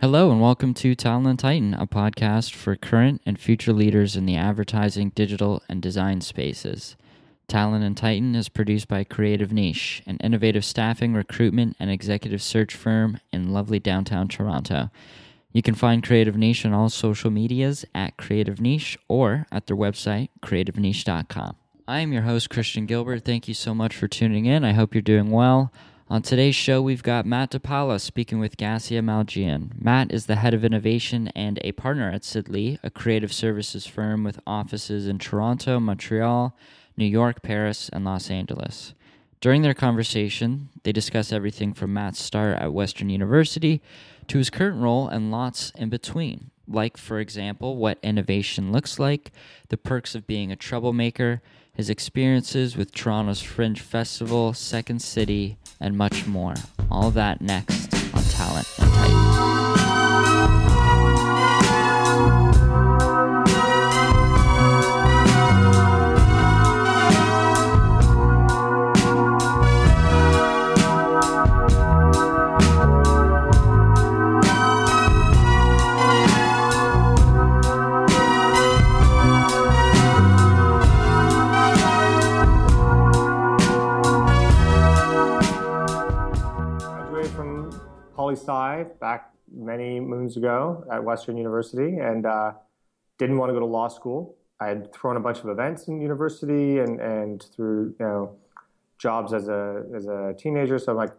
Hello, and welcome to Talent and Titan, a podcast for current and future leaders in the advertising, digital, and design spaces. Talent and Titan is produced by Creative Niche, an innovative staffing, recruitment, and executive search firm in lovely downtown Toronto. You can find Creative Niche on all social medias at Creative Niche or at their website, creativeniche.com. I am your host, Christian Gilbert. Thank you so much for tuning in. I hope you're doing well. On today's show, we've got Matt Di Paola speaking with Gassia Maljian. Matt is the head of innovation and a partner at Sid Lee, a creative services firm with offices in Toronto, Montreal, New York, Paris, and Los Angeles. During their conversation, they discuss everything from Matt's start at Western University to his current role and lots in between, like, for example, what innovation looks like, the perks of being a troublemaker, his experiences with Toronto's Fringe Festival, Second City, and much more. All that next on Talent and Titan. Many moons ago at Western University and uh, didn't want to go to law school. I had thrown a bunch of events in university and, and through you know jobs as a as a teenager. So I'm like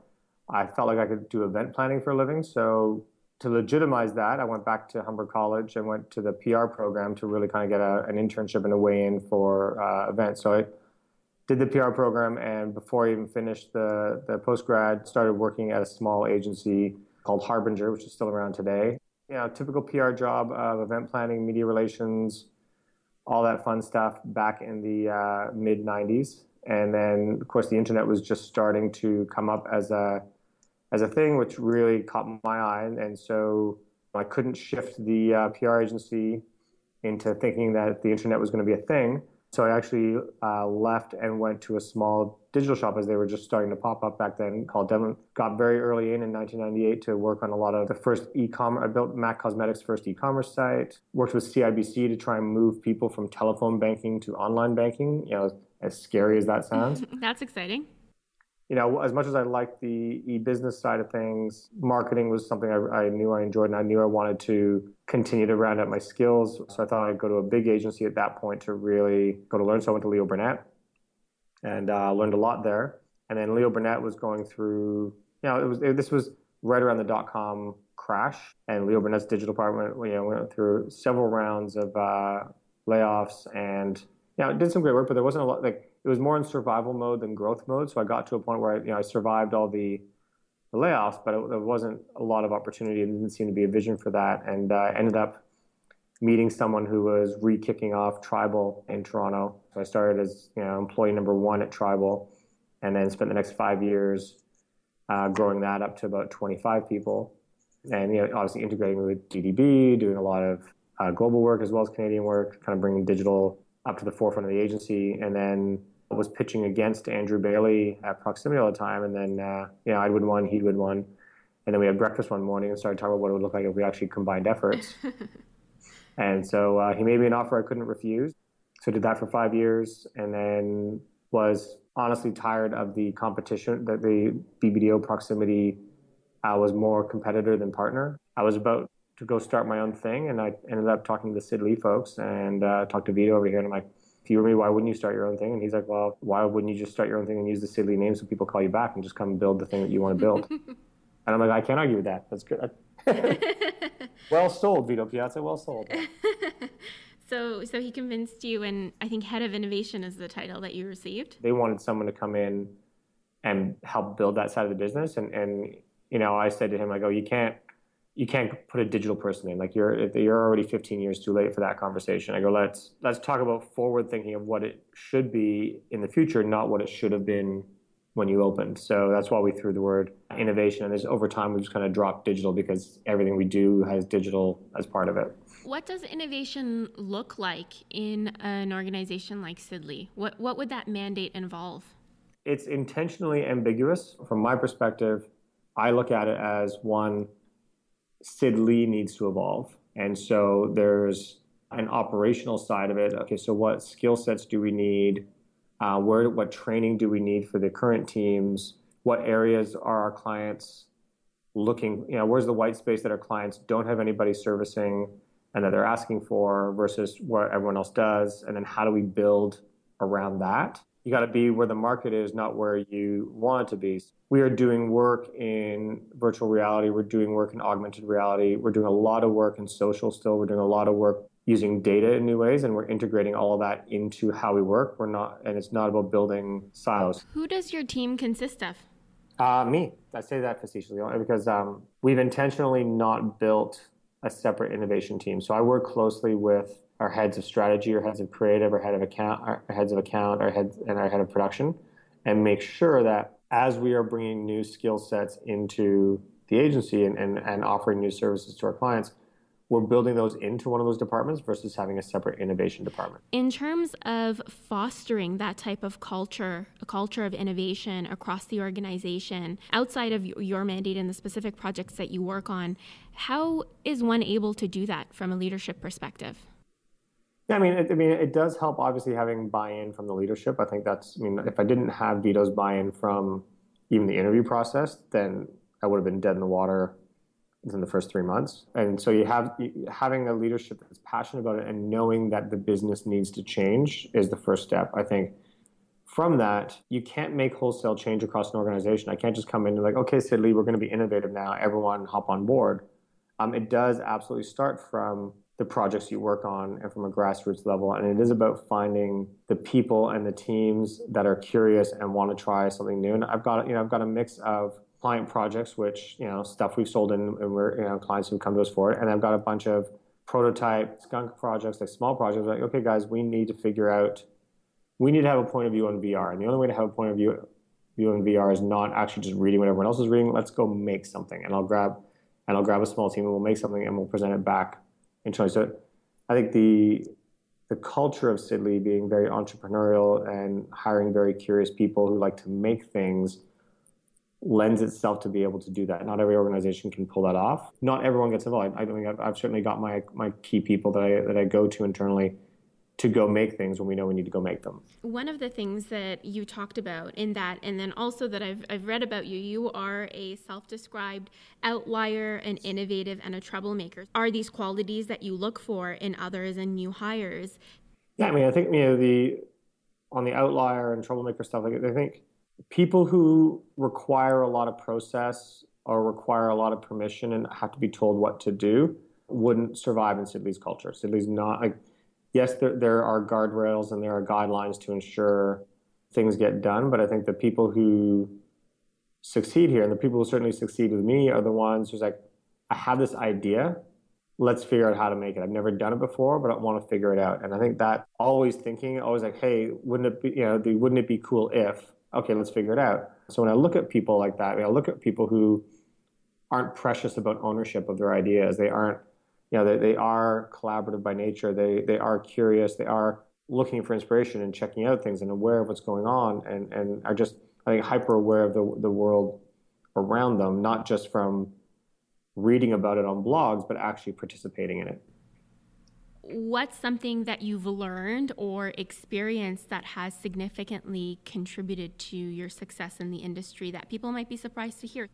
I felt like I could do event planning for a living. So to legitimize that, I went back to Humber College and went to the PR program to really kind of get a, an internship and a way in for uh, events. So I did the PR program, and before I even finished the, the post grad, started working at a small agency called Harbinger, which is still around today. You know, typical PR job of event planning, media relations, all that fun stuff back in the uh, mid 90s. And then, of course, the internet was just starting to come up as a as a thing, which really caught my eye. And so I couldn't shift the uh, PR agency into thinking that the internet was going to be a thing. So I actually uh, left and went to a small digital shop as they were just starting to pop up back then called Devon. Got very early in in 1998 to work on a lot of the first e-commerce. I built Mac Cosmetics' first e-commerce site. Worked with CIBC to try and move people from telephone banking to online banking. You know, as scary as that sounds. That's exciting. You know, as much as I liked the e-business side of things, marketing was something I, I knew I enjoyed, and I knew I wanted to continue to round out my skills. So I thought I'd go to a big agency at that point to really go to learn. So I went to Leo Burnett and uh, learned a lot there. And then Leo Burnett was going through, you know, it was it, this was right around the dot com crash, and Leo Burnett's digital department, you know, went through several rounds of uh, layoffs, and you know, did some great work, but there wasn't a lot like it was more in survival mode than growth mode. So I got to a point where I, you know I survived all the, the layoffs, but it, there wasn't a lot of opportunity. It didn't seem to be a vision for that, and uh, ended up meeting someone who was re-kicking off Tribal in Toronto. So I started as you know employee number one at Tribal, and then spent the next five years uh, growing that up to about 25 people, and you know obviously integrating with DDB, doing a lot of uh, global work as well as Canadian work, kind of bringing digital up to the forefront of the agency, and then was pitching against Andrew Bailey at Proximity all the time, and then uh, you know I would win one, he would win one, and then we had breakfast one morning and started talking about what it would look like if we actually combined efforts. and so uh, he made me an offer I couldn't refuse. So did that for five years, and then was honestly tired of the competition that the BBDO Proximity uh, was more competitor than partner. I was about to go start my own thing, and I ended up talking to the Sid Lee folks and uh, talked to Vito over here, and I'm like if you were me, why wouldn't you start your own thing? And he's like, well, why wouldn't you just start your own thing and use the Sid Lee name so people call you back and just come build the thing that you want to build? and I'm like, I can't argue with that. That's good. well sold, Vito Piazza. Well sold. so, so he convinced you, and I think head of innovation is the title that you received. They wanted someone to come in and help build that side of the business. And, and you know, I said to him, I go, oh, you can't you can't put a digital person in. Like you're you're already 15 years too late for that conversation. I go, let's let's talk about forward thinking of what it should be in the future, not what it should have been when you opened. So that's why we threw the word innovation. And this over time we just kind of dropped digital because everything we do has digital as part of it. What does innovation look like in an organization like Sid Lee? What what would that mandate involve? It's intentionally ambiguous. From my perspective, I look at it as one Sid Lee needs to evolve. And so there's an operational side of it. Okay, so what skill sets do we need? Uh, where, what training do we need for the current teams? What areas are our clients looking? You know, where's the white space that our clients don't have anybody servicing and that they're asking for versus what everyone else does? And then how do we build around that? You got to be where the market is, not where you want it to be. We are doing work in virtual reality. We're doing work in augmented reality. We're doing a lot of work in social still. We're doing a lot of work using data in new ways and we're integrating all of that into how we work. We're not, and it's not about building silos. Who does your team consist of? Uh, me. I say that facetiously because um, we've intentionally not built a separate innovation team. So I work closely with our heads of strategy, our heads of creative, our head of account, our heads of account, our head and our head of production, and make sure that as we are bringing new skill sets into the agency and, and, and offering new services to our clients, we're building those into one of those departments versus having a separate innovation department. In terms of fostering that type of culture, a culture of innovation across the organization, outside of your mandate and the specific projects that you work on, how is one able to do that from a leadership perspective? Yeah, I mean, it, I mean, it does help. Obviously, having buy-in from the leadership. I think that's. I mean, if I didn't have Vito's buy-in from even the interview process, then I would have been dead in the water within the first three months. And so you have having a leadership that's passionate about it and knowing that the business needs to change is the first step. I think from that, you can't make wholesale change across an organization. I can't just come in and like, okay, Sid Lee, we're going to be innovative now. Everyone hop on board. Um, it does absolutely start from the projects you work on and from a grassroots level. And it is about finding the people and the teams that are curious and want to try something new. And I've got, you know, I've got a mix of client projects, which you know stuff we've sold in, and we're you know clients who come to us for it. And I've got a bunch of prototype skunk projects, like small projects. Like, okay, guys, we need to figure out. We need to have a point of view on VR, and the only way to have a point of view view on VR is not actually just reading what everyone else is reading. Let's go make something, and I'll grab and I'll grab a small team and we'll make something and we'll present it back internally. So I think the the culture of Sid Lee being very entrepreneurial and hiring very curious people who like to make things lends itself to be able to do that. Not every organization can pull that off. Not everyone gets involved. I, I think I've, I've, certainly got my my key people that I that I go to internally to go make things when we know we need to go make them. One of the things that you talked about in that, and then also that I've, I've read about you, you are a self described outlier, an innovative, and a troublemaker. Are these qualities that you look for in others and new hires? Yeah, I mean, I think, you know, the on the outlier and troublemaker stuff, like, I think people who require a lot of process or require a lot of permission and have to be told what to do wouldn't survive in Sid Lee's culture. Sid Lee's not like, yes, there, there are guardrails and there are guidelines to ensure things get done, but I think the people who succeed here and the people who certainly succeed with me are the ones who's like, I have this idea. Let's figure out how to make it. I've never done it before, but I want to figure it out. And I think that always thinking, always like, hey, wouldn't it be, you know, the, wouldn't it be cool if okay, let's figure it out. So when I look at people like that, I look at people who aren't precious about ownership of their ideas. They aren't, you know, they, they are collaborative by nature. They they are curious. They are looking for inspiration and checking out things and aware of what's going on and, and are just I think hyper aware of the the world around them, not just from reading about it on blogs, but actually participating in it what's something that you've learned or experienced that has significantly contributed to your success in the industry that people might be surprised to hear?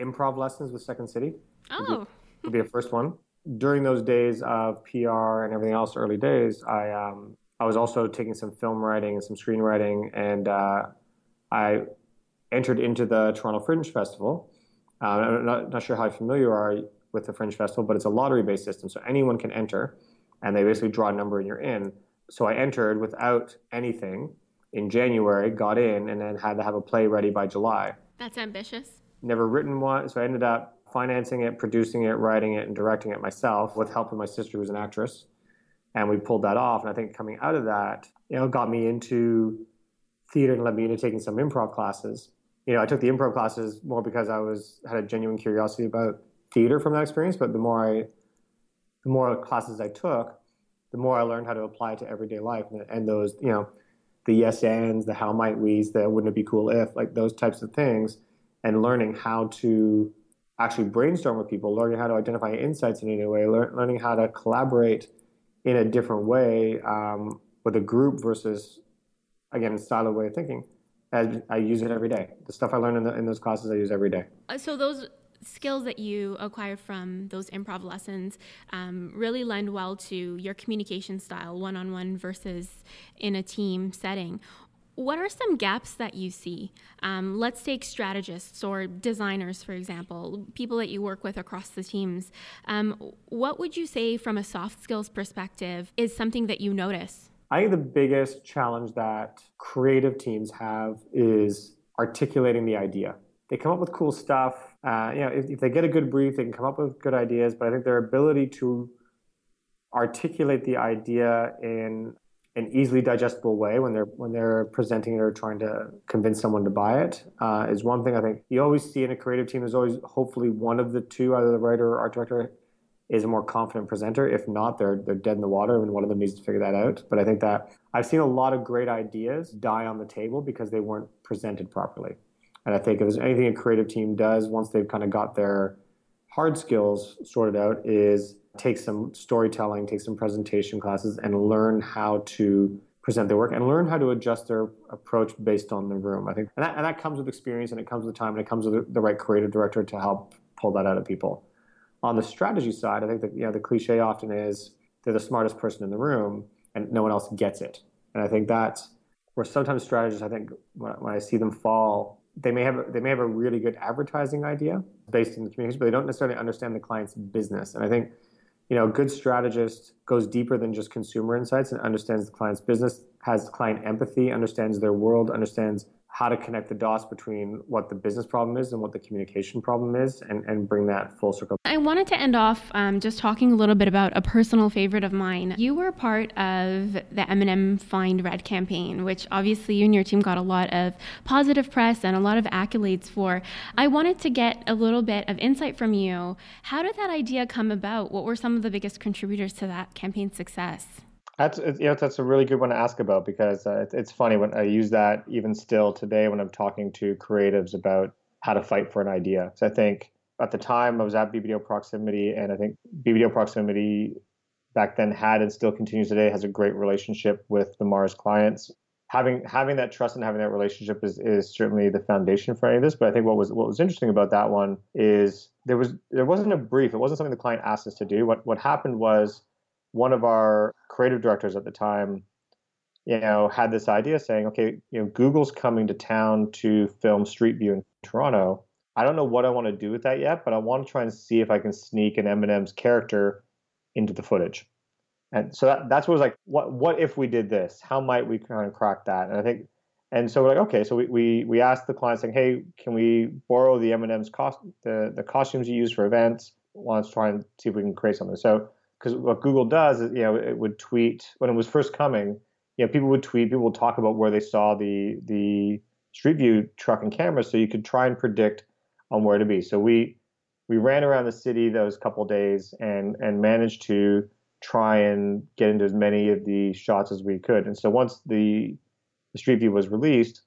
Improv lessons with Second City. Oh. Would be, a first one. During those days of PR and everything else, early days, I um, I was also taking some film writing and some screenwriting, and uh, I entered into the Toronto Fringe Festival. Uh, I'm not, not sure how familiar you are with the Fringe Festival, but it's a lottery-based system, so anyone can enter and they basically draw a number and you're in. So I entered without anything in January, got in, and then had to have a play ready by July. That's ambitious. Never written one, so I ended up financing it, producing it, writing it, and directing it myself with help of my sister, who's an actress. And we pulled that off. And I think coming out of that, you know, got me into theater and led me into taking some improv classes. You know, I took the improv classes more because I was had a genuine curiosity about theater from that experience. But the more I the more classes I took, the more I learned how to apply to everyday life. And, and those, you know, the yes ands, the how might we's, the wouldn't it be cool if, like those types of things, and learning how to actually brainstorm with people, learning how to identify insights in a new way, lear- learning how to collaborate in a different way um, with a group versus, again, a style of way of thinking. I, I use it every day. The stuff I learn in, the, in those classes, I use every day. Uh, so those skills that you acquire from those improv lessons um, really lend well to your communication style, one-on-one versus in a team setting. What are some gaps that you see? Um, let's take strategists or designers, for example, people that you work with across the teams. Um, what would you say, from a soft skills perspective, is something that you notice? I think the biggest challenge that creative teams have is articulating the idea. They come up with cool stuff. Uh, you know, if, if they get a good brief, they can come up with good ideas. But I think their ability to articulate the idea in an easily digestible way when they're when they're presenting it or trying to convince someone to buy it uh, is one thing I think you always see in a creative team. is always hopefully one of the two, either the writer or art director, is a more confident presenter. If not, they're they're dead in the water, and one of them needs to figure that out. But I think that I've seen a lot of great ideas die on the table because they weren't presented properly. And I think if there's anything a creative team does once they've kind of got their hard skills sorted out, is take some storytelling, take some presentation classes, and learn how to present their work and learn how to adjust their approach based on the room. I think, and that, and that comes with experience, and it comes with time, and it comes with the right creative director to help pull that out of people. On the strategy side, I think that you know the cliche often is they're the smartest person in the room and no one else gets it. And I think that's where sometimes strategists, I think when, when I see them fall, they may have they may have a really good advertising idea based in the communication, but they don't necessarily understand the client's business. And I think you know, a good strategist goes deeper than just consumer insights and understands the client's business, has client empathy, understands their world, understands how to connect the dots between what the business problem is and what the communication problem is and, and bring that full circle. I wanted to end off um, just talking a little bit about a personal favorite of mine. You were part of the M&M Find Red campaign, which obviously you and your team got a lot of positive press and a lot of accolades for. I wanted to get a little bit of insight from you. How did that idea come about? What were some of the biggest contributors to that campaign's success? That's you know that's a really good one to ask about because uh, it's, it's funny when I use that even still today when I'm talking to creatives about how to fight for an idea. So I think at the time I was at BBDO Proximity, and I think BBDO Proximity back then had and still continues today has a great relationship with the Mars clients. Having having that trust and having that relationship is, is certainly the foundation for any of this. But I think what was what was interesting about that one is there was there wasn't a brief. It wasn't something the client asked us to do. What what happened was one of our creative directors at the time, you know, had this idea saying, okay, you know, Google's coming to town to film Street View in Toronto. I don't know what I want to do with that yet, but I want to try and see if I can sneak an M&M's character into the footage. And so that, that's what was like, what what if we did this? How might we kind of crack that? And I think, and so we're like, okay, so we we, we asked the client saying, hey, can we borrow the M&M's cost the the costumes you use for events? Let's try and see if we can create something. So because what Google does is, you know, it would tweet when it was first coming. You know, people would tweet, people would talk about where they saw the the Street View truck and camera, so you could try and predict on where to be. So we we ran around the city those couple days and and managed to try and get into as many of the shots as we could. And so once the, the Street View was released,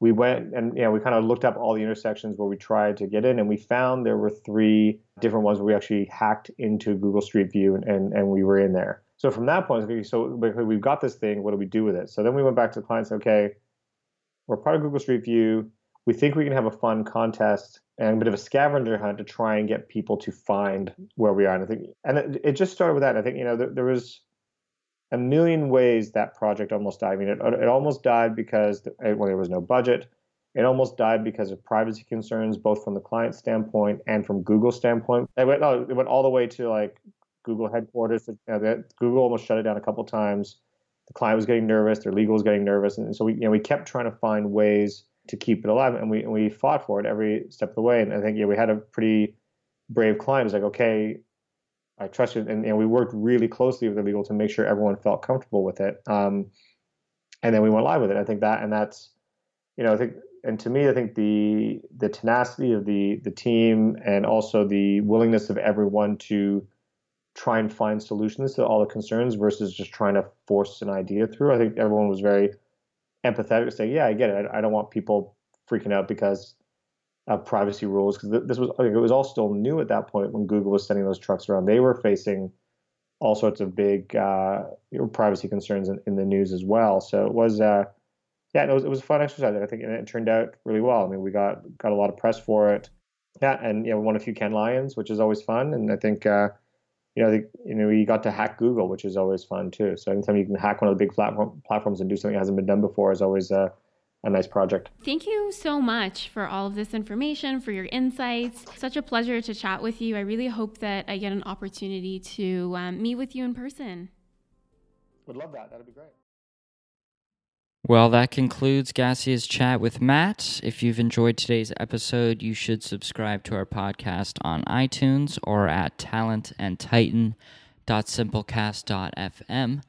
we went and you know we kind of looked up all the intersections where we tried to get in and we found there were three different ones where we actually hacked into google street view and, and, and we were in there. So from that point so we've got this thing what do we do with it? So then we went back to the client and said okay we're part of google street view. We think we can have a fun contest and a bit of a scavenger hunt to try and get people to find where we are. And i think and it, it just started with that. I think you know there, there was a million ways that project almost died. I mean, it, it almost died because well, there was no budget. It almost died because of privacy concerns, both from the client standpoint and from Google standpoint. It went, no, it went all the way to like Google headquarters. You know, Google almost shut it down a couple times. The client was getting nervous. Their legal was getting nervous, and so we, you know, we kept trying to find ways to keep it alive, and we and we fought for it every step of the way. And I think yeah, we had a pretty brave client. It's like, okay, I trusted, and, and we worked really closely with the legal to make sure everyone felt comfortable with it. Um, and then we went live with it. I think that, and that's, you know, I think, and to me, I think the the tenacity of the the team and also the willingness of everyone to try and find solutions to all the concerns versus just trying to force an idea through. I think everyone was very empathetic saying, yeah, I get it. I, I don't want people freaking out because of privacy rules because this was it was all still new at that point when Google was sending those trucks around. They were facing all sorts of big uh, privacy concerns in, in, the news as well. So it was, uh, yeah, it was, it was a fun exercise. I think and it turned out really well. I mean, we got got a lot of press for it. Yeah, and you know, we won a few Cannes Lions, which is always fun. And I think, uh, you know, you know, we got to hack Google, which is always fun too. So anytime you can hack one of the big platform, platforms and do something that hasn't been done before is always uh, a nice project. Thank you so much for all of this information, for your insights. Such a pleasure to chat with you. I really hope that I get an opportunity to um, meet with you in person. Would love that. That'd be great. Well, that concludes Gassia's chat with Matt. If you've enjoyed today's episode, you should subscribe to our podcast on iTunes or at talentandtitan.simplecast.fm.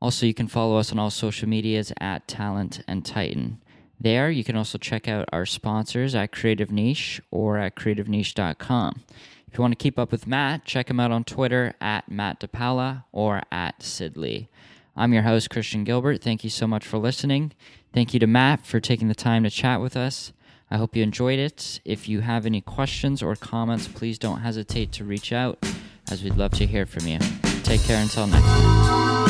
Also, you can follow us on all social medias at Talent and Titan. There, you can also check out our sponsors at Creative Niche or at creativeniche.com. If you want to keep up with Matt, check him out on Twitter at Matt Di Paola or at Sid Lee. I'm your host, Christian Gilbert. Thank you so much for listening. Thank you to Matt for taking the time to chat with us. I hope you enjoyed it. If you have any questions or comments, please don't hesitate to reach out, as we'd love to hear from you. Take care until next time.